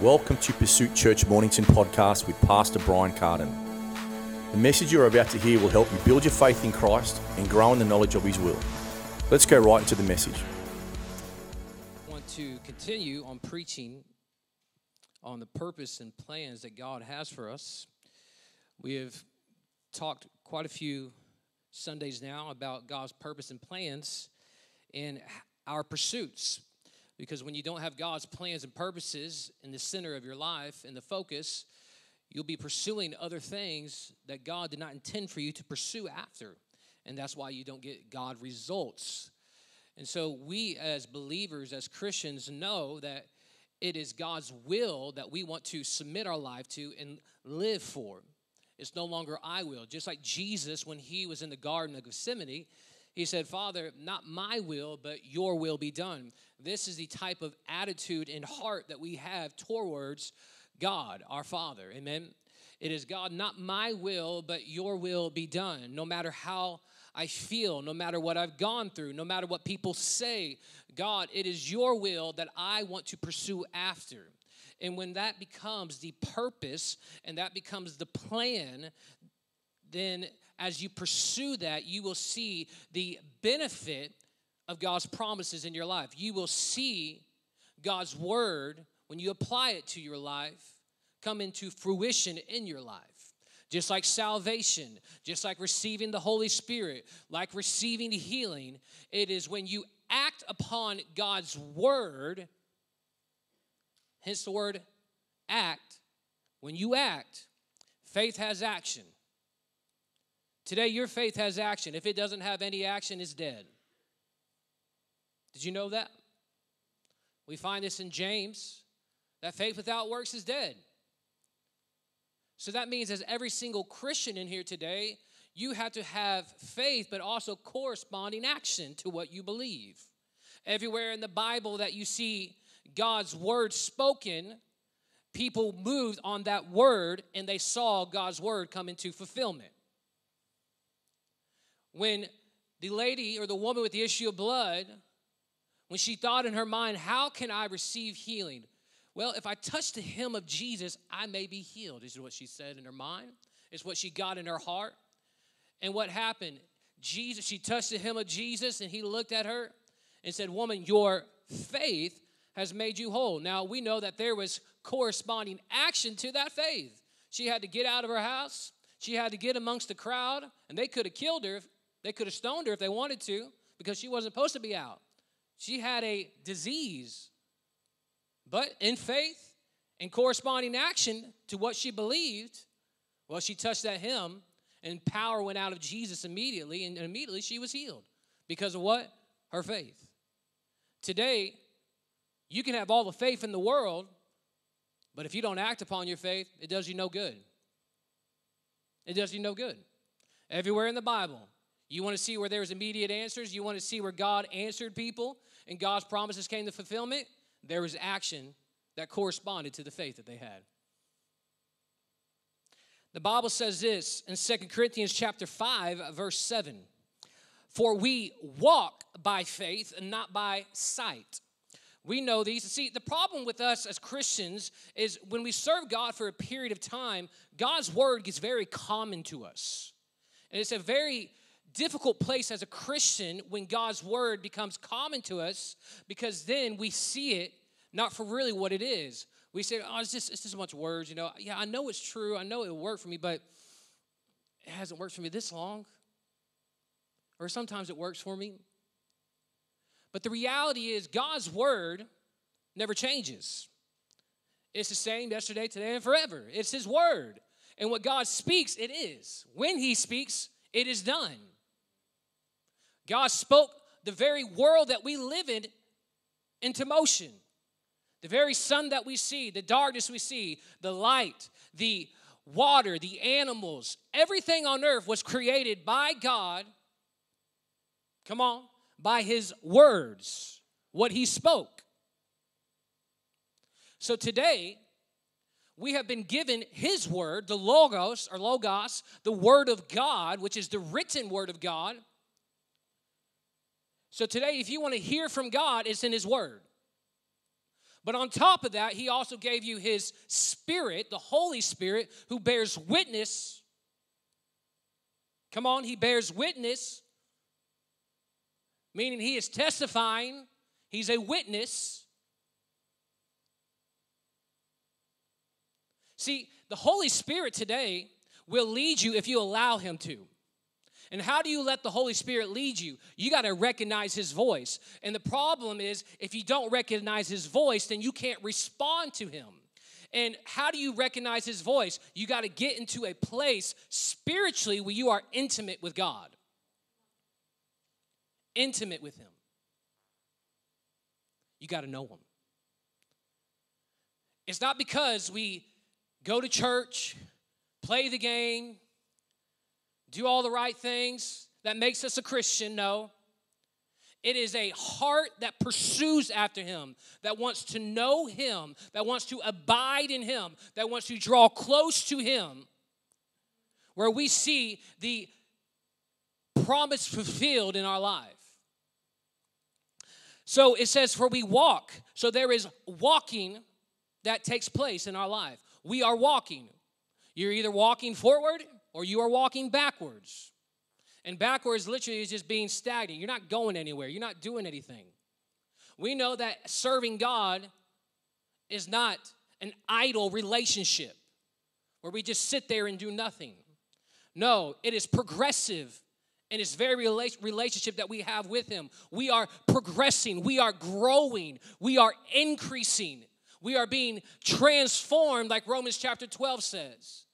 Welcome to Pursuit Church Mornington podcast with Pastor Brian Carden. The message you're about to hear will help you build your faith in Christ and grow in the knowledge of His will. Let's go right into the message. I want to continue on preaching on the purpose and plans that God has for us. We have talked quite a few Sundays now about God's purpose and plans in our pursuits. Because when you don't have God's plans and purposes in the center of your life and the focus, you'll be pursuing other things that God did not intend for you to pursue after. And that's why you don't get God results. And so, we as believers, as Christians, know that it is God's will that we want to submit our life to and live for. It's no longer I will. Just like Jesus, when he was in the Garden of Gethsemane, he said, Father, not my will, but your will be done. This is the type of attitude and heart that we have towards God, our Father. Amen. It is God, not my will, but your will be done. No matter how I feel, no matter what I've gone through, no matter what people say, God, it is your will that I want to pursue after. And when that becomes the purpose and that becomes the plan, then as you pursue that, you will see the benefit of God's promises in your life. You will see God's word, when you apply it to your life, come into fruition in your life. Just like salvation, just like receiving the Holy Spirit, like receiving healing, it is when you act upon God's word, hence the word act. When you act, faith has action. Today, your faith has action. If it doesn't have any action, it's dead. Did you know that? We find this in James that faith without works is dead. So that means, as every single Christian in here today, you have to have faith, but also corresponding action to what you believe. Everywhere in the Bible that you see God's word spoken, people moved on that word and they saw God's word come into fulfillment when the lady or the woman with the issue of blood, when she thought in her mind, How can I receive healing? Well, if I touch the hem of Jesus, I may be healed. Is what she said in her mind. It's what she got in her heart. And what happened? Jesus, she touched the hem of Jesus, and he looked at her and said, Woman, your faith has made you whole. Now we know that there was corresponding action to that faith. She had to get out of her house, she had to get amongst the crowd, and they could have killed her they could have stoned her if they wanted to because she wasn't supposed to be out. She had a disease. But in faith and corresponding action to what she believed, well, she touched that hem and power went out of Jesus immediately, and immediately she was healed. Because of what? Her faith. Today, you can have all the faith in the world, but if you don't act upon your faith, it does you no good. It does you no good. Everywhere in the Bible, you want to see where there's immediate answers? You want to see where God answered people and God's promises came to fulfillment? There was action that corresponded to the faith that they had. The Bible says this in Second Corinthians chapter 5 verse 7. For we walk by faith and not by sight. We know these. See, the problem with us as Christians is when we serve God for a period of time, God's word gets very common to us. And it's a very difficult place as a Christian when God's word becomes common to us because then we see it not for really what it is. We say, oh, it's just, it's just a bunch of words, you know. Yeah, I know it's true. I know it worked for me, but it hasn't worked for me this long. Or sometimes it works for me. But the reality is, God's word never changes. It's the same yesterday, today, and forever. It's His word. And what God speaks, it is. When He speaks, it is done. God spoke the very world that we live in into motion. The very sun that we see, the darkness we see, the light, the water, the animals, everything on earth was created by God. Come on, by His words, what He spoke. So today, we have been given His word, the Logos or Logos, the Word of God, which is the written Word of God. So today, if you want to hear from God, it's in His Word. But on top of that, he also gave you his spirit, the Holy Spirit, who bears witness. Come on, he bears witness, meaning he is testifying, he's a witness. See, the Holy Spirit today will lead you if you allow him to. And how do you let the Holy Spirit lead you? You got to recognize His voice. And the problem is, if you don't recognize His voice, then you can't respond to Him. And how do you recognize His voice? You got to get into a place spiritually where you are intimate with God, intimate with Him. You got to know Him. It's not because we go to church, play the game, do all the right things that makes us a Christian. No. It is a heart that pursues after Him, that wants to know Him, that wants to abide in Him, that wants to draw close to Him, where we see the promise fulfilled in our life. So it says, For we walk. So there is walking that takes place in our life. We are walking. You're either walking forward or you are walking backwards. And backwards literally is just being stagnant. You're not going anywhere, you're not doing anything. We know that serving God is not an idle relationship where we just sit there and do nothing. No, it is progressive and it's very relationship that we have with Him. We are progressing, we are growing, we are increasing, we are being transformed, like Romans chapter 12 says.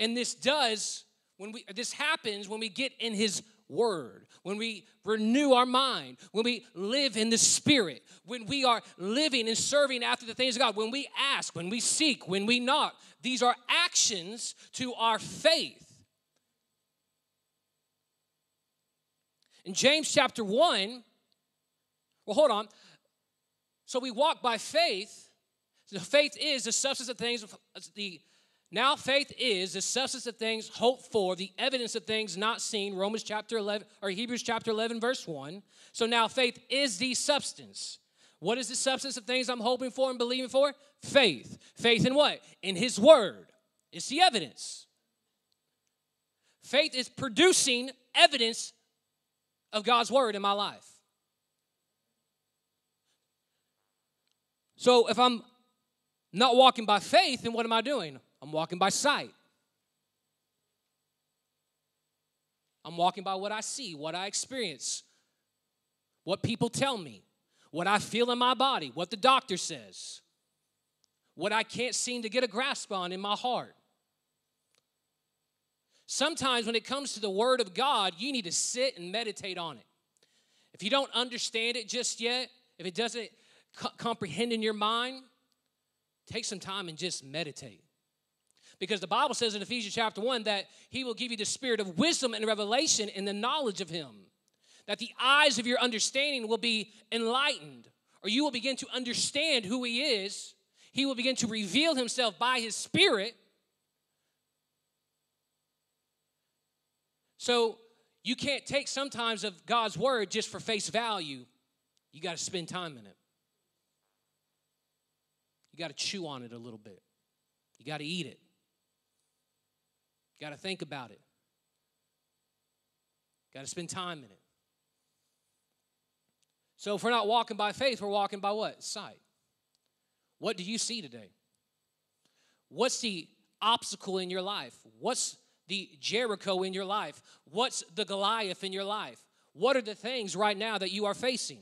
And this does when we this happens when we get in his word, when we renew our mind, when we live in the spirit, when we are living and serving after the things of God, when we ask, when we seek, when we knock. These are actions to our faith. In James chapter 1, well, hold on. So we walk by faith. So faith is the substance of things, the now faith is the substance of things hoped for, the evidence of things not seen, Romans chapter 11 or Hebrews chapter 11 verse 1. So now faith is the substance. What is the substance of things I'm hoping for and believing for? Faith. Faith in what? In his word. It's the evidence. Faith is producing evidence of God's word in my life. So if I'm not walking by faith, then what am I doing? I'm walking by sight. I'm walking by what I see, what I experience, what people tell me, what I feel in my body, what the doctor says, what I can't seem to get a grasp on in my heart. Sometimes when it comes to the Word of God, you need to sit and meditate on it. If you don't understand it just yet, if it doesn't co- comprehend in your mind, take some time and just meditate. Because the Bible says in Ephesians chapter 1 that he will give you the spirit of wisdom and revelation in the knowledge of him. That the eyes of your understanding will be enlightened, or you will begin to understand who he is. He will begin to reveal himself by his spirit. So you can't take sometimes of God's word just for face value. You got to spend time in it. You got to chew on it a little bit. You got to eat it. Got to think about it. Got to spend time in it. So if we're not walking by faith, we're walking by what? Sight. What do you see today? What's the obstacle in your life? What's the Jericho in your life? What's the Goliath in your life? What are the things right now that you are facing?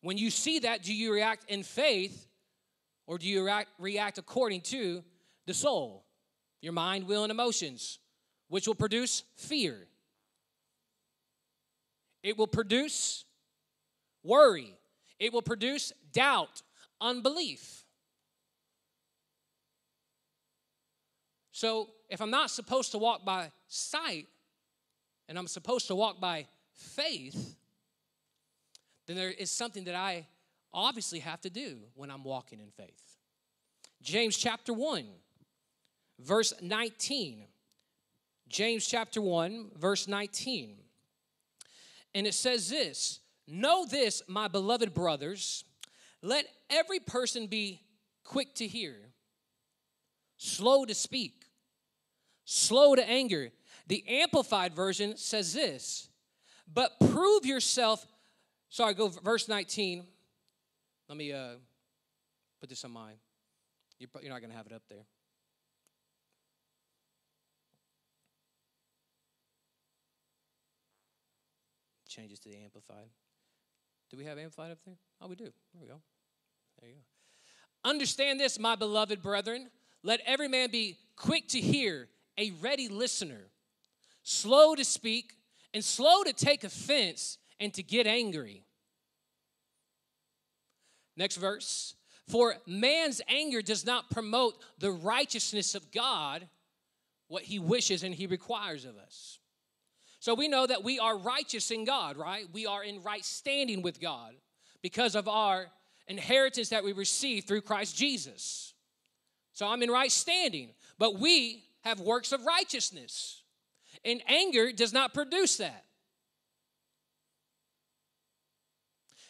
When you see that, do you react in faith or do you react, react according to the soul, your mind, will, and emotions, which will produce fear. It will produce worry. It will produce doubt, unbelief. So, if I'm not supposed to walk by sight and I'm supposed to walk by faith, then there is something that I obviously have to do when I'm walking in faith. James chapter 1 verse 19. James chapter 1, verse 19. And it says this Know this, my beloved brothers, let every person be quick to hear, slow to speak, slow to anger. The Amplified Version says this, but prove yourself. Sorry, go verse 19. Let me uh, put this on mine. You're, you're not going to have it up there. Changes to the Amplified. Do we have Amplified up there? Oh, we do. There we go. There you go. Understand this, my beloved brethren. Let every man be quick to hear, a ready listener, slow to speak, and slow to take offense and to get angry. Next verse. For man's anger does not promote the righteousness of God, what he wishes and he requires of us. So we know that we are righteous in God, right? We are in right standing with God because of our inheritance that we receive through Christ Jesus. So I'm in right standing, but we have works of righteousness. And anger does not produce that.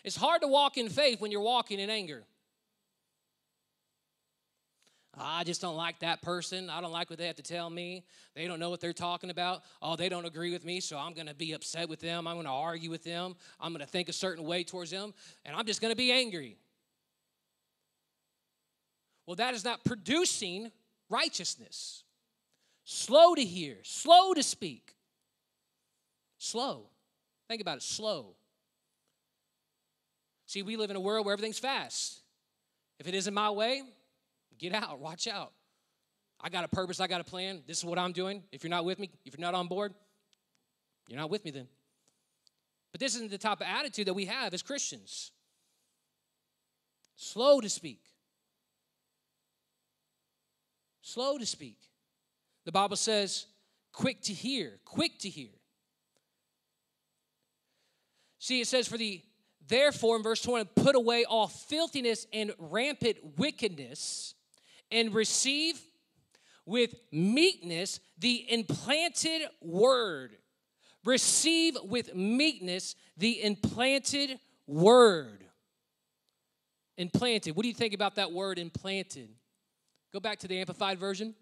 It's hard to walk in faith when you're walking in anger. I just don't like that person. I don't like what they have to tell me. They don't know what they're talking about. Oh, they don't agree with me, so I'm going to be upset with them. I'm going to argue with them. I'm going to think a certain way towards them, and I'm just going to be angry. Well, that is not producing righteousness. Slow to hear, slow to speak. Slow. Think about it slow. See, we live in a world where everything's fast. If it isn't my way, get out, watch out. I got a purpose, I got a plan. This is what I'm doing. If you're not with me, if you're not on board, you're not with me then. But this isn't the type of attitude that we have as Christians. Slow to speak. Slow to speak. The Bible says, quick to hear, quick to hear. See, it says, for the therefore, in verse 20, put away all filthiness and rampant wickedness and receive with meekness the implanted word. Receive with meekness the implanted word. Implanted. What do you think about that word implanted? Go back to the Amplified Version.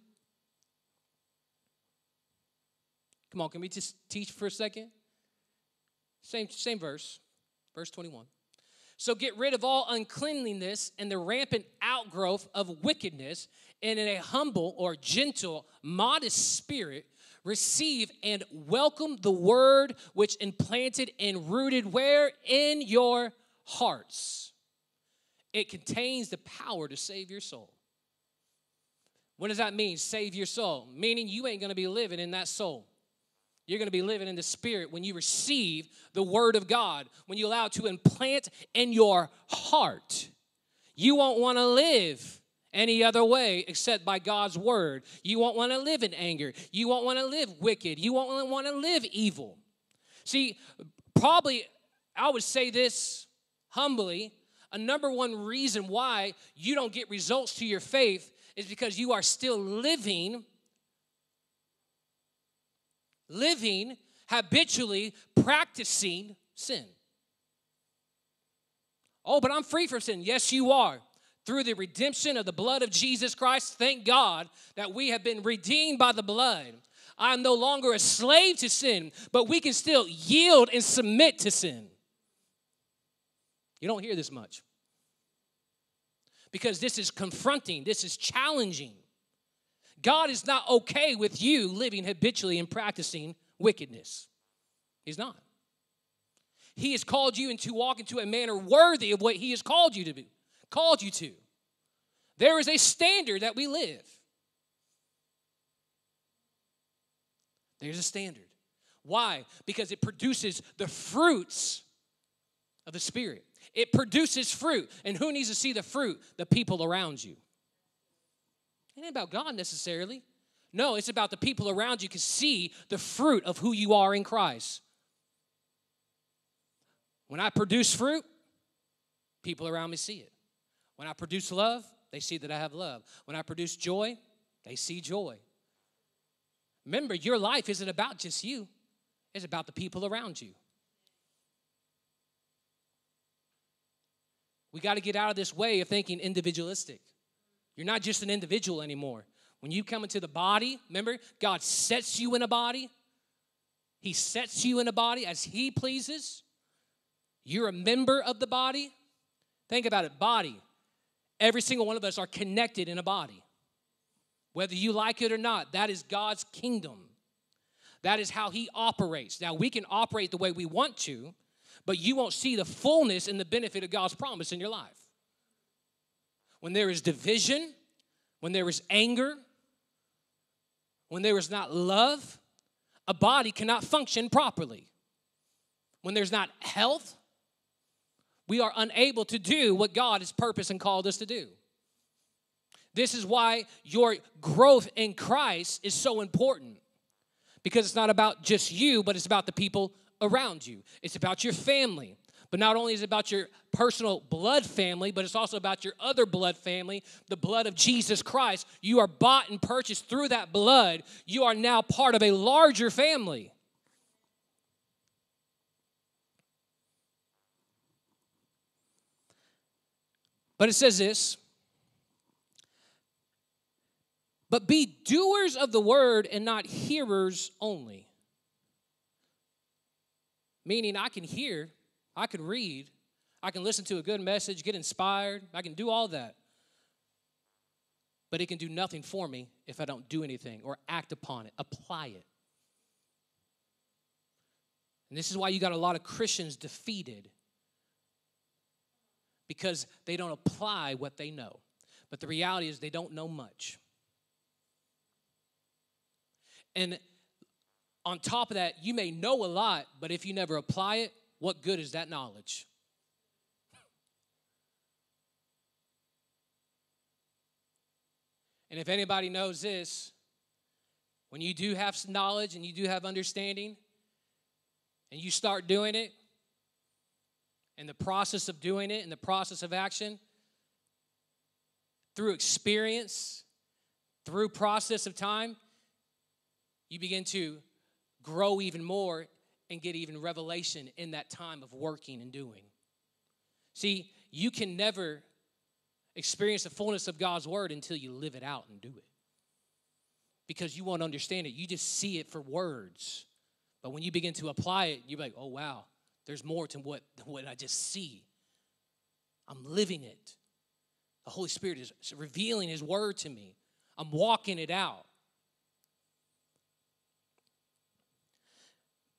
Come on, can we just teach for a second? Same, same verse, verse 21. So get rid of all uncleanliness and the rampant outgrowth of wickedness, and in a humble or gentle, modest spirit, receive and welcome the word which implanted and rooted where? In your hearts. It contains the power to save your soul. What does that mean? Save your soul. Meaning you ain't gonna be living in that soul. You're going to be living in the Spirit when you receive the Word of God, when you allow it to implant in your heart. You won't want to live any other way except by God's Word. You won't want to live in anger. You won't want to live wicked. You won't want to live evil. See, probably, I would say this humbly a number one reason why you don't get results to your faith is because you are still living living habitually practicing sin. Oh, but I'm free from sin. Yes, you are. Through the redemption of the blood of Jesus Christ, thank God that we have been redeemed by the blood. I'm no longer a slave to sin, but we can still yield and submit to sin. You don't hear this much. Because this is confronting, this is challenging. God is not okay with you living habitually and practicing wickedness. He's not. He has called you into walk into a manner worthy of what He has called you to be, called you to. There is a standard that we live. There's a standard. Why? Because it produces the fruits of the Spirit. It produces fruit. And who needs to see the fruit? The people around you. It ain't about God necessarily. No, it's about the people around you can see the fruit of who you are in Christ. When I produce fruit, people around me see it. When I produce love, they see that I have love. When I produce joy, they see joy. Remember, your life isn't about just you, it's about the people around you. We got to get out of this way of thinking individualistic. You're not just an individual anymore. When you come into the body, remember, God sets you in a body. He sets you in a body as He pleases. You're a member of the body. Think about it body. Every single one of us are connected in a body. Whether you like it or not, that is God's kingdom. That is how He operates. Now, we can operate the way we want to, but you won't see the fullness and the benefit of God's promise in your life. When there is division, when there is anger, when there is not love, a body cannot function properly. When there's not health, we are unable to do what God has purposed and called us to do. This is why your growth in Christ is so important because it's not about just you, but it's about the people around you. It's about your family. But not only is it about your personal blood family, but it's also about your other blood family, the blood of Jesus Christ. You are bought and purchased through that blood. You are now part of a larger family. But it says this But be doers of the word and not hearers only. Meaning, I can hear, I can read, I can listen to a good message, get inspired, I can do all that. But it can do nothing for me if I don't do anything or act upon it, apply it. And this is why you got a lot of Christians defeated because they don't apply what they know. But the reality is, they don't know much. And on top of that, you may know a lot, but if you never apply it, what good is that knowledge? And if anybody knows this, when you do have knowledge and you do have understanding, and you start doing it, and the process of doing it and the process of action through experience through process of time you begin to grow even more and get even revelation in that time of working and doing see you can never experience the fullness of god's word until you live it out and do it because you won't understand it you just see it for words but when you begin to apply it you're like oh wow there's more to what, what I just see. I'm living it. The Holy Spirit is revealing His word to me. I'm walking it out.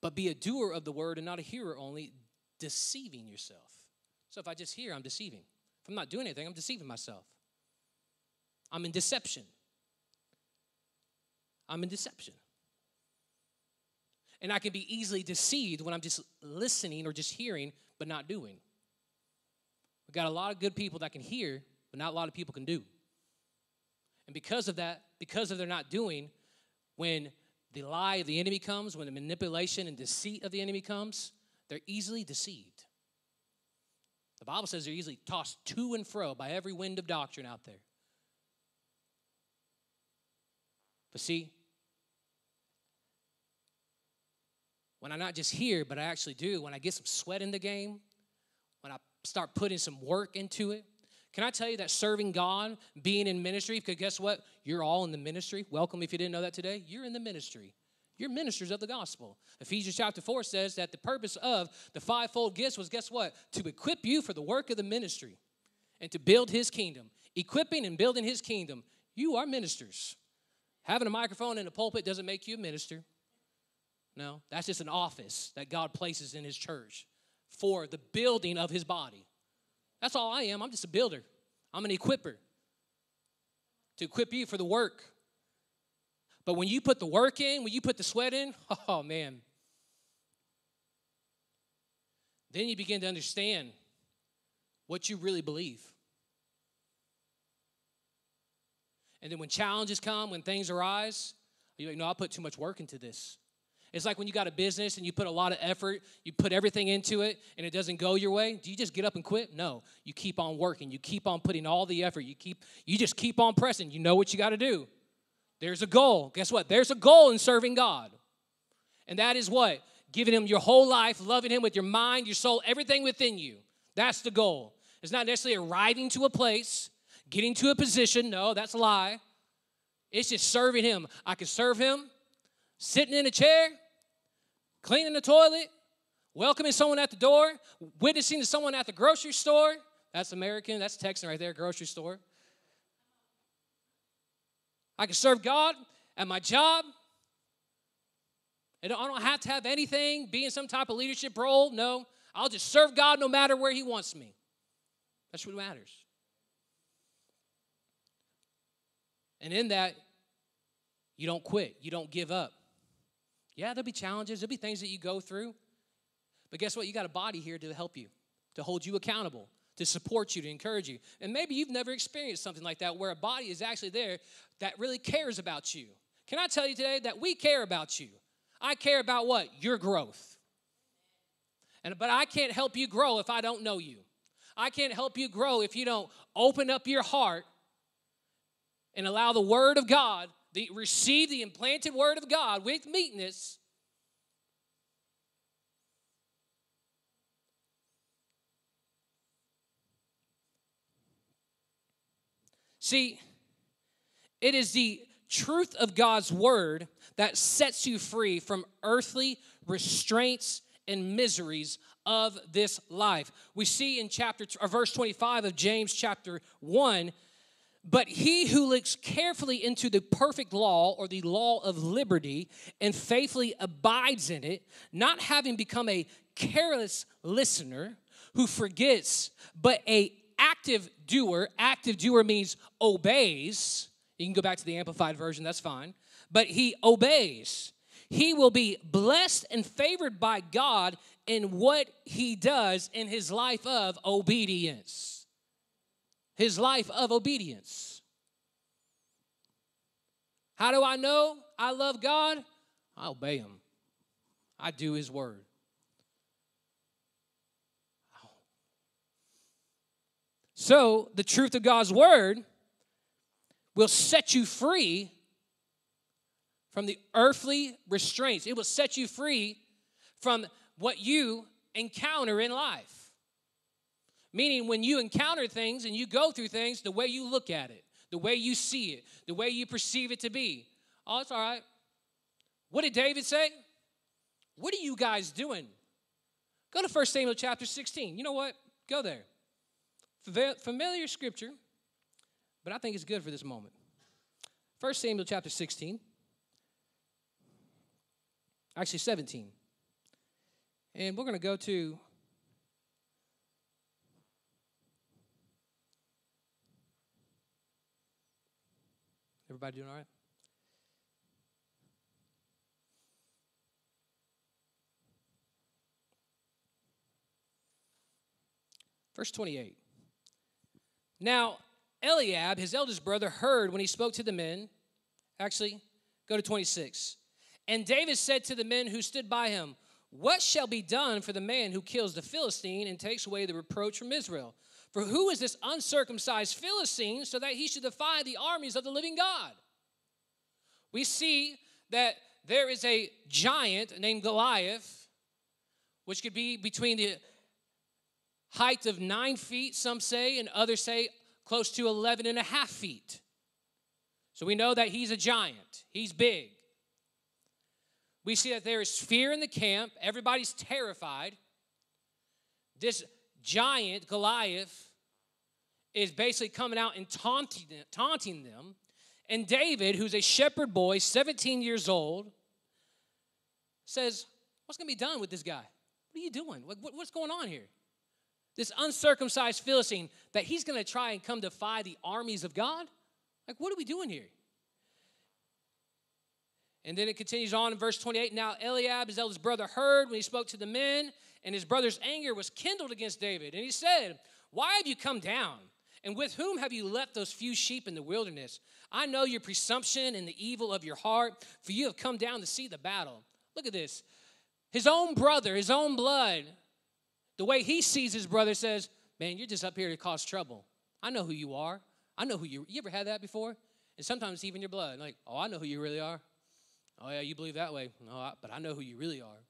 But be a doer of the word and not a hearer only, deceiving yourself. So if I just hear, I'm deceiving. If I'm not doing anything, I'm deceiving myself. I'm in deception. I'm in deception. And I can be easily deceived when I'm just listening or just hearing, but not doing. We've got a lot of good people that can hear, but not a lot of people can do. And because of that, because of their not doing, when the lie of the enemy comes, when the manipulation and deceit of the enemy comes, they're easily deceived. The Bible says they're easily tossed to and fro by every wind of doctrine out there. But see, when I not just hear, but I actually do, when I get some sweat in the game, when I start putting some work into it, can I tell you that serving God, being in ministry, because guess what? You're all in the ministry. Welcome if you didn't know that today. You're in the ministry. You're ministers of the gospel. Ephesians chapter 4 says that the purpose of the fivefold gifts was guess what? To equip you for the work of the ministry and to build his kingdom. Equipping and building his kingdom. You are ministers. Having a microphone in a pulpit doesn't make you a minister. No, that's just an office that God places in His church for the building of His body. That's all I am. I'm just a builder, I'm an equiper to equip you for the work. But when you put the work in, when you put the sweat in, oh man, then you begin to understand what you really believe. And then when challenges come, when things arise, you're like, no, I put too much work into this. It's like when you got a business and you put a lot of effort, you put everything into it, and it doesn't go your way. Do you just get up and quit? No. You keep on working. You keep on putting all the effort. You keep you just keep on pressing. You know what you got to do. There's a goal. Guess what? There's a goal in serving God. And that is what? Giving him your whole life, loving him with your mind, your soul, everything within you. That's the goal. It's not necessarily arriving to a place, getting to a position. No, that's a lie. It's just serving Him. I can serve Him sitting in a chair, cleaning the toilet, welcoming someone at the door, witnessing to someone at the grocery store. That's American, that's Texan right there, grocery store. I can serve God at my job. And I don't have to have anything, be in some type of leadership role. No, I'll just serve God no matter where He wants me. That's what matters. And in that, you don't quit, you don't give up. Yeah, there'll be challenges, there'll be things that you go through. But guess what? You got a body here to help you, to hold you accountable, to support you, to encourage you. And maybe you've never experienced something like that where a body is actually there that really cares about you. Can I tell you today that we care about you? I care about what? Your growth. And but I can't help you grow if I don't know you. I can't help you grow if you don't open up your heart and allow the word of God, the receive the implanted word of God with meekness See, it is the truth of God's word that sets you free from earthly restraints and miseries of this life. We see in chapter or verse 25 of James chapter 1, but he who looks carefully into the perfect law or the law of liberty and faithfully abides in it, not having become a careless listener who forgets, but a active doer, active doer means obeys. You can go back to the Amplified version, that's fine. But he obeys. He will be blessed and favored by God in what he does in his life of obedience. His life of obedience. How do I know I love God? I obey him, I do his word. So, the truth of God's word will set you free from the earthly restraints. It will set you free from what you encounter in life. Meaning, when you encounter things and you go through things, the way you look at it, the way you see it, the way you perceive it to be. Oh, it's all right. What did David say? What are you guys doing? Go to 1 Samuel chapter 16. You know what? Go there. Familiar scripture, but I think it's good for this moment. 1 Samuel chapter 16, actually 17. And we're going to go to Everybody doing all right? Verse 28. Now, Eliab, his eldest brother, heard when he spoke to the men. Actually, go to 26. And David said to the men who stood by him, What shall be done for the man who kills the Philistine and takes away the reproach from Israel? For who is this uncircumcised Philistine so that he should defy the armies of the living God? We see that there is a giant named Goliath, which could be between the height of nine feet, some say, and others say close to 11 and a half feet. So we know that he's a giant, he's big. We see that there is fear in the camp, everybody's terrified. This giant, Goliath, is basically coming out and taunting, taunting them. And David, who's a shepherd boy, 17 years old, says, What's going to be done with this guy? What are you doing? what's going on here? this uncircumcised Philistine, that he's going to try and come defy the armies of God? Like, what are we doing here? And then it continues on in verse 28. Now Eliab, his eldest brother, heard when he spoke to the men, and his brother's anger was kindled against David. And he said, Why have you come down? And with whom have you left those few sheep in the wilderness? I know your presumption and the evil of your heart, for you have come down to see the battle. Look at this. His own brother, his own blood, the way he sees his brother says, Man, you're just up here to cause trouble. I know who you are. I know who you You ever had that before? And sometimes even your blood. Like, oh, I know who you really are. Oh, yeah, you believe that way. No, I, but I know who you really are.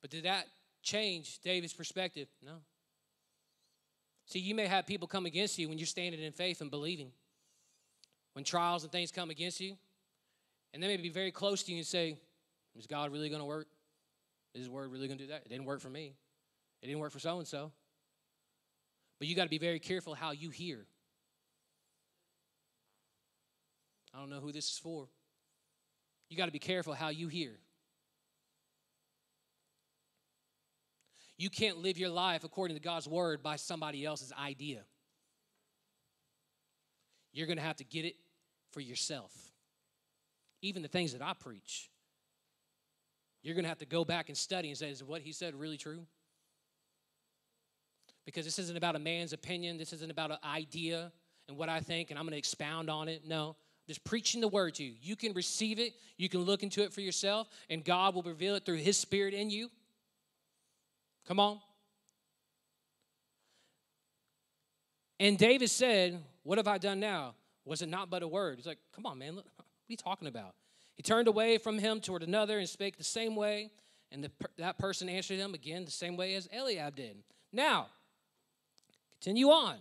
But did that change David's perspective? No. See, you may have people come against you when you're standing in faith and believing. When trials and things come against you, and they may be very close to you and say, Is God really going to work? Is His word really going to do that? It didn't work for me. It didn't work for so and so. But you got to be very careful how you hear. I don't know who this is for. You got to be careful how you hear. You can't live your life according to God's word by somebody else's idea. You're going to have to get it for yourself. Even the things that I preach, you're going to have to go back and study and say, is what he said really true? Because this isn't about a man's opinion, this isn't about an idea and what I think, and I'm going to expound on it. No, just preaching the word to you. You can receive it, you can look into it for yourself, and God will reveal it through His Spirit in you. Come on. And David said, What have I done now? Was it not but a word? He's like, Come on, man, look, what are you talking about? He turned away from him toward another and spake the same way, and the, that person answered him again the same way as Eliab did. Now, continue on.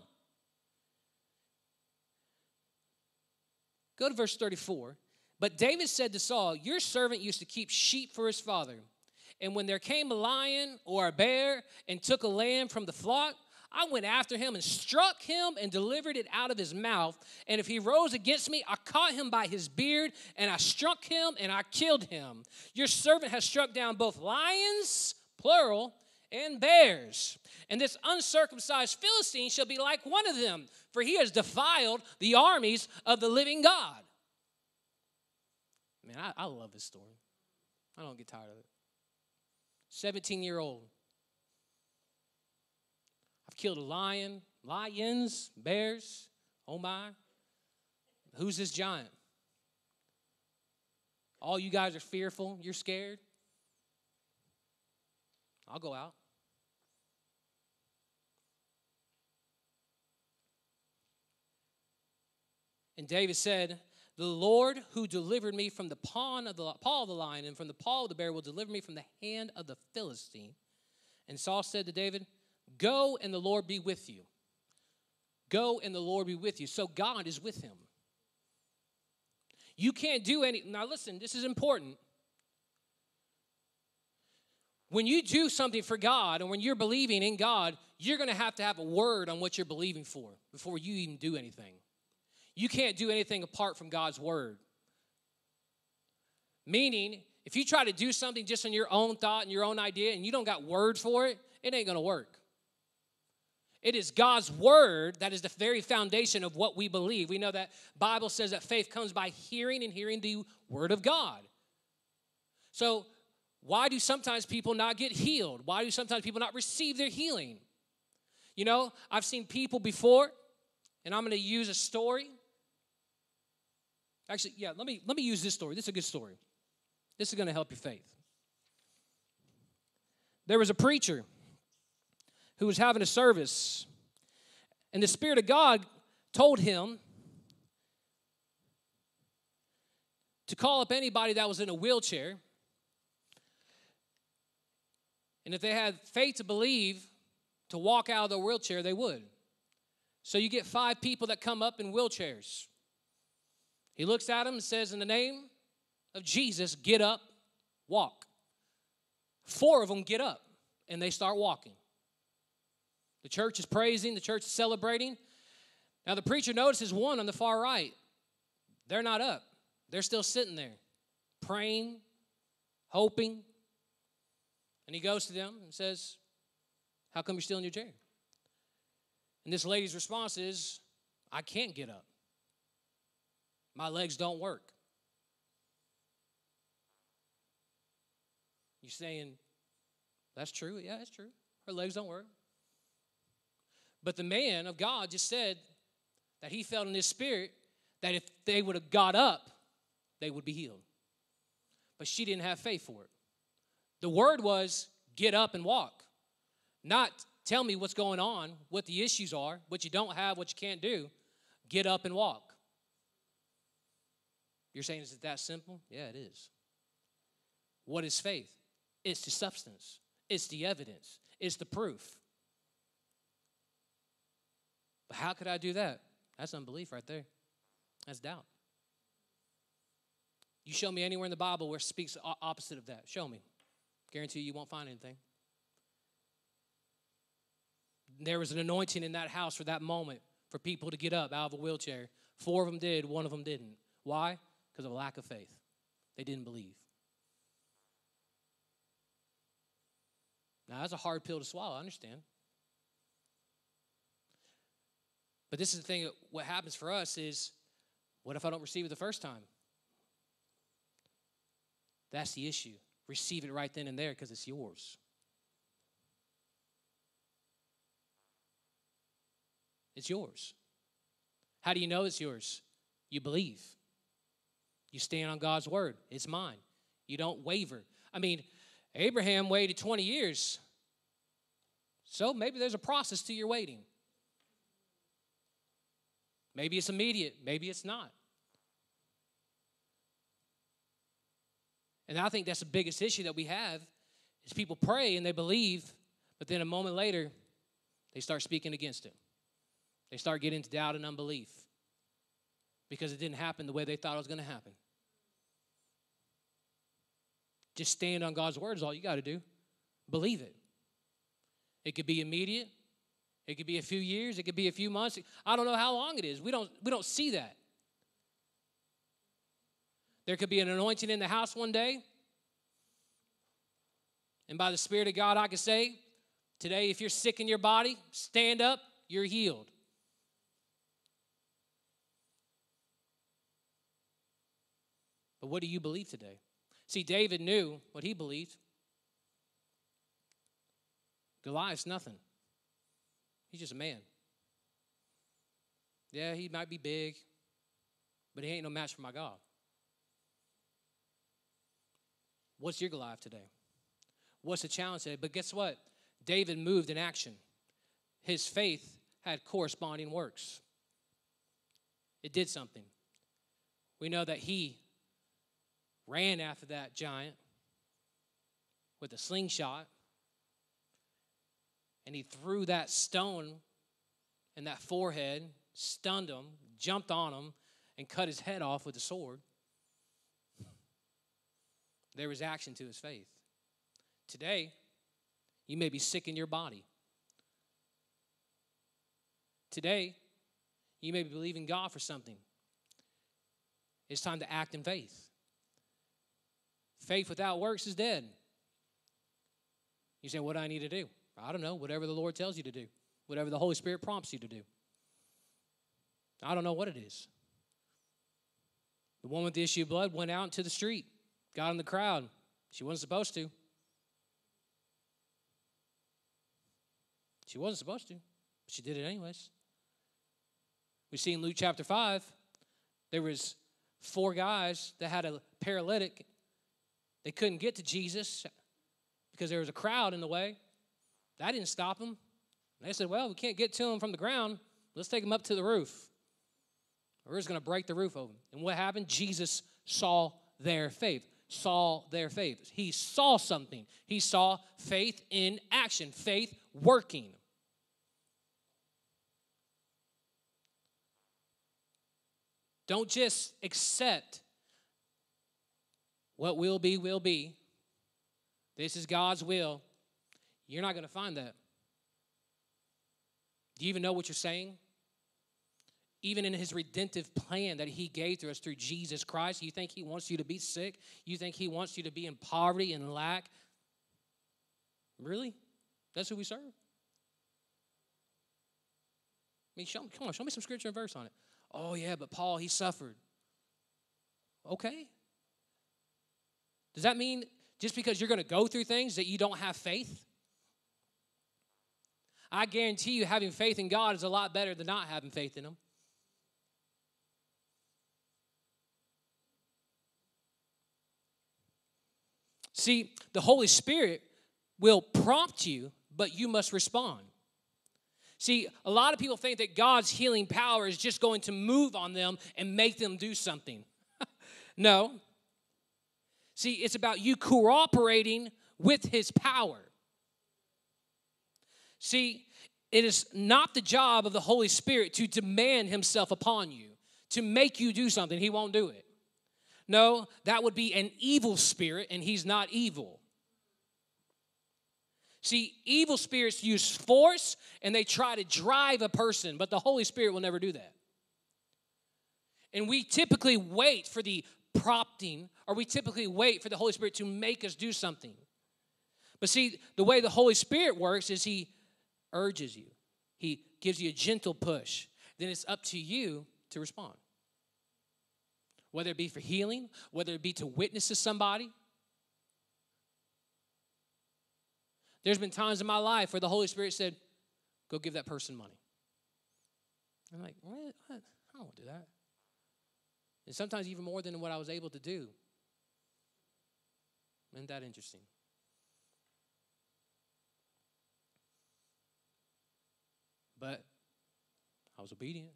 Go to verse 34. But David said to Saul, Your servant used to keep sheep for his father. And when there came a lion or a bear and took a lamb from the flock, I went after him and struck him and delivered it out of his mouth. And if he rose against me, I caught him by his beard and I struck him and I killed him. Your servant has struck down both lions, plural, and bears. And this uncircumcised Philistine shall be like one of them, for he has defiled the armies of the living God. Man, I, I love this story. I don't get tired of it. 17 year old. I've killed a lion, lions, bears. Oh my. Who's this giant? All you guys are fearful. You're scared. I'll go out. And David said, the Lord who delivered me from the paw of the paw of the lion and from the paw of the bear will deliver me from the hand of the Philistine. And Saul said to David, Go and the Lord be with you. Go and the Lord be with you. So God is with him. You can't do any. Now, listen, this is important. When you do something for God and when you're believing in God, you're going to have to have a word on what you're believing for before you even do anything. You can't do anything apart from God's word. Meaning, if you try to do something just on your own thought and your own idea and you don't got word for it, it ain't to work. It is God's word that is the very foundation of what we believe. We know that Bible says that faith comes by hearing and hearing the word of God. So, why do sometimes people not get healed? Why do sometimes people not receive their healing? You know, I've seen people before, and I'm going to use a story Actually, yeah, let me let me use this story. This is a good story. This is going to help your faith. There was a preacher who was having a service, and the Spirit of God told him to call up anybody that was in a wheelchair. And if they had faith to believe to walk out of the wheelchair, they would. So you get five people that come up in wheelchairs. He looks at him and says, In the name of Jesus, get up, walk. Four of them get up and they start walking. The church is praising, the church is celebrating. Now, the preacher notices one on the far right. They're not up, they're still sitting there, praying, hoping. And he goes to them and says, How come you're still in your chair? And this lady's response is, I can't get up. My legs don't work. You saying, that's true? Yeah, that's true. Her legs don't work. But the man of God just said that he felt in his spirit that if they would have got up, they would be healed. But she didn't have faith for it. The word was, get up and walk. Not tell me what's going on, what the issues are, what you don't have, what you can't do. Get up and walk. You're saying, is it that simple? Yeah, it is. What is faith? It's the substance, it's the evidence, it's the proof. But how could I do that? That's unbelief right there. That's doubt. You show me anywhere in the Bible where it speaks opposite of that. Show me. Guarantee you, you won't find anything. There was an anointing in that house for that moment for people to get up out of a wheelchair. Four of them did, one of them didn't. Why? Because of a lack of faith. They didn't believe. Now, that's a hard pill to swallow, I understand. But this is the thing what happens for us is what if I don't receive it the first time? That's the issue. Receive it right then and there because it's yours. It's yours. How do you know it's yours? You believe. You stand on God's word. It's mine. You don't waver. I mean, Abraham waited 20 years. So maybe there's a process to your waiting. Maybe it's immediate, maybe it's not. And I think that's the biggest issue that we have is people pray and they believe, but then a moment later, they start speaking against it. They start getting into doubt and unbelief because it didn't happen the way they thought it was going to happen. Just stand on God's word is all you got to do. Believe it. It could be immediate. It could be a few years. It could be a few months. I don't know how long it is. We don't, we don't see that. There could be an anointing in the house one day. And by the Spirit of God, I can say, today, if you're sick in your body, stand up, you're healed. But what do you believe today? See, David knew what he believed. Goliath's nothing. He's just a man. Yeah, he might be big, but he ain't no match for my God. What's your Goliath today? What's the challenge today? But guess what? David moved in action. His faith had corresponding works. It did something. We know that he ran after that giant with a slingshot and he threw that stone in that forehead, stunned him, jumped on him, and cut his head off with a sword. There was action to his faith. Today, you may be sick in your body. Today, you may be believing God for something. It's time to act in faith. Faith without works is dead. You say, What do I need to do? I don't know, whatever the Lord tells you to do, whatever the Holy Spirit prompts you to do. I don't know what it is. The woman with the issue of blood went out into the street, got in the crowd. She wasn't supposed to. She wasn't supposed to, but she did it anyways. We see in Luke chapter 5, there was four guys that had a paralytic they couldn't get to Jesus because there was a crowd in the way. That didn't stop them. They said, Well, we can't get to him from the ground. Let's take him up to the roof. We're just going to break the roof open. And what happened? Jesus saw their faith. Saw their faith. He saw something. He saw faith in action, faith working. Don't just accept what will be, will be. This is God's will. You're not going to find that. Do you even know what you're saying? Even in his redemptive plan that he gave to us through Jesus Christ, you think he wants you to be sick? You think he wants you to be in poverty and lack? Really? That's who we serve? I mean, show, come on, show me some scripture and verse on it. Oh, yeah, but Paul, he suffered. Okay, does that mean just because you're going to go through things that you don't have faith? I guarantee you, having faith in God is a lot better than not having faith in Him. See, the Holy Spirit will prompt you, but you must respond. See, a lot of people think that God's healing power is just going to move on them and make them do something. no, See, it's about you cooperating with his power. See, it is not the job of the Holy Spirit to demand himself upon you, to make you do something. He won't do it. No, that would be an evil spirit, and he's not evil. See, evil spirits use force and they try to drive a person, but the Holy Spirit will never do that. And we typically wait for the prompting, or we typically wait for the Holy Spirit to make us do something. But see, the way the Holy Spirit works is He urges you, He gives you a gentle push. Then it's up to you to respond. Whether it be for healing, whether it be to witness to somebody. There's been times in my life where the Holy Spirit said, Go give that person money. I'm like, What? what? I don't want to do that. And sometimes even more than what I was able to do. Isn't that interesting? But I was obedient.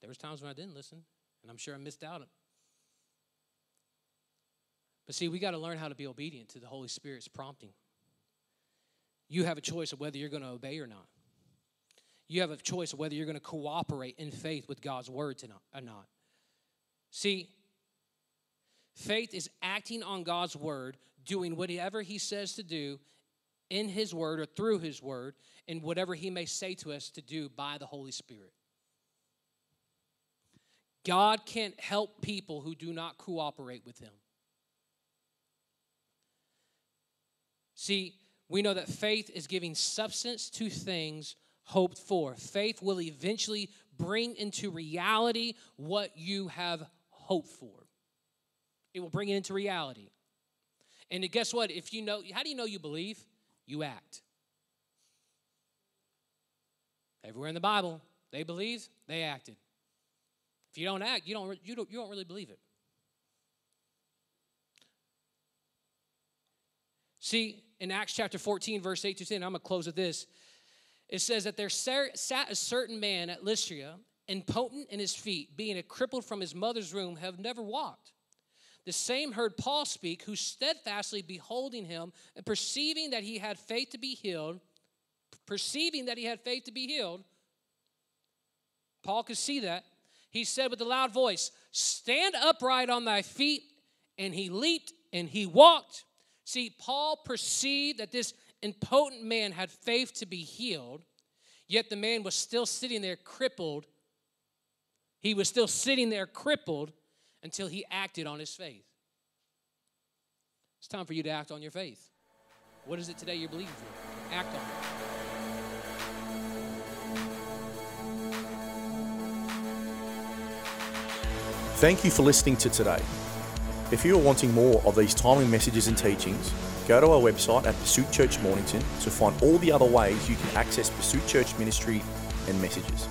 There was times when I didn't listen, and I'm sure I missed out. On. But see, we got to learn how to be obedient to the Holy Spirit's prompting. You have a choice of whether you're going to obey or not. You have a choice of whether you're going to cooperate in faith with God's word or not. See, faith is acting on God's word, doing whatever He says to do in His word or through His word, and whatever He may say to us to do by the Holy Spirit. God can't help people who do not cooperate with Him. See, we know that faith is giving substance to things hoped for. Faith will eventually bring into reality what you have hope for. It will bring it into reality. And guess what? If you know, how do you know you believe? You act. Everywhere in the Bible, they believed, they acted. If you don't act, you don't, you don't, you don't really believe it. See, in Acts chapter 14, verse 8 to 10, I'm going to close with this. It says that there sat a certain man at Lystra impotent in his feet, being a crippled from his mother's womb, have never walked. The same heard Paul speak, who steadfastly beholding him and perceiving that he had faith to be healed, perceiving that he had faith to be healed, Paul could see that. He said with a loud voice, Stand upright on thy feet. And he leaped and he walked. See, Paul perceived that this impotent man had faith to be healed, yet the man was still sitting there crippled he was still sitting there crippled until he acted on his faith. It's time for you to act on your faith. What is it today you're believing for? Act on it. Thank you for listening to today. If you are wanting more of these timely messages and teachings, go to our website at Pursuit Church Mornington to find all the other ways you can access Pursuit Church ministry and messages.